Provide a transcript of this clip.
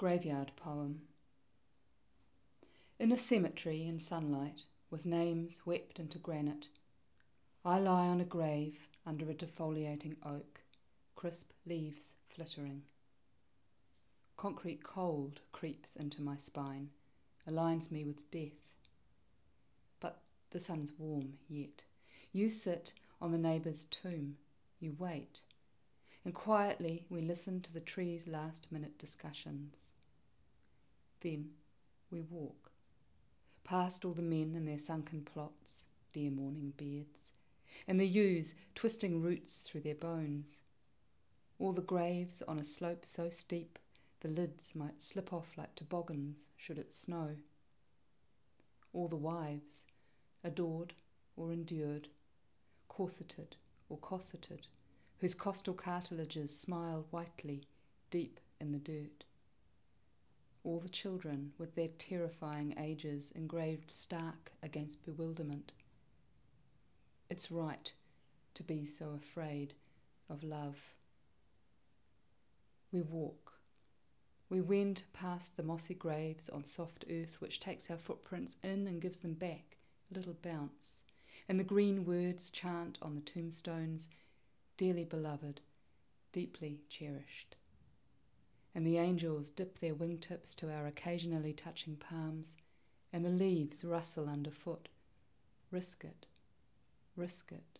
Graveyard Poem In a cemetery in sunlight, with names wept into granite, I lie on a grave under a defoliating oak, crisp leaves flittering. Concrete cold creeps into my spine, aligns me with death. But the sun's warm yet. You sit on the neighbour's tomb, you wait and quietly we listen to the tree's last minute discussions. Then we walk, past all the men in their sunken plots, dear morning beards, and the yews twisting roots through their bones. All the graves on a slope so steep the lids might slip off like toboggans should it snow. All the wives, adored or endured, corseted or cosseted, whose costal cartilages smile whitely deep in the dirt. All the children with their terrifying ages engraved stark against bewilderment. It's right to be so afraid of love. We walk. We wend past the mossy graves on soft earth which takes our footprints in and gives them back a little bounce. And the green words chant on the tombstones dearly beloved, deeply cherished. And the angels dip their wingtips to our occasionally touching palms, and the leaves rustle underfoot. Risk it, risk it.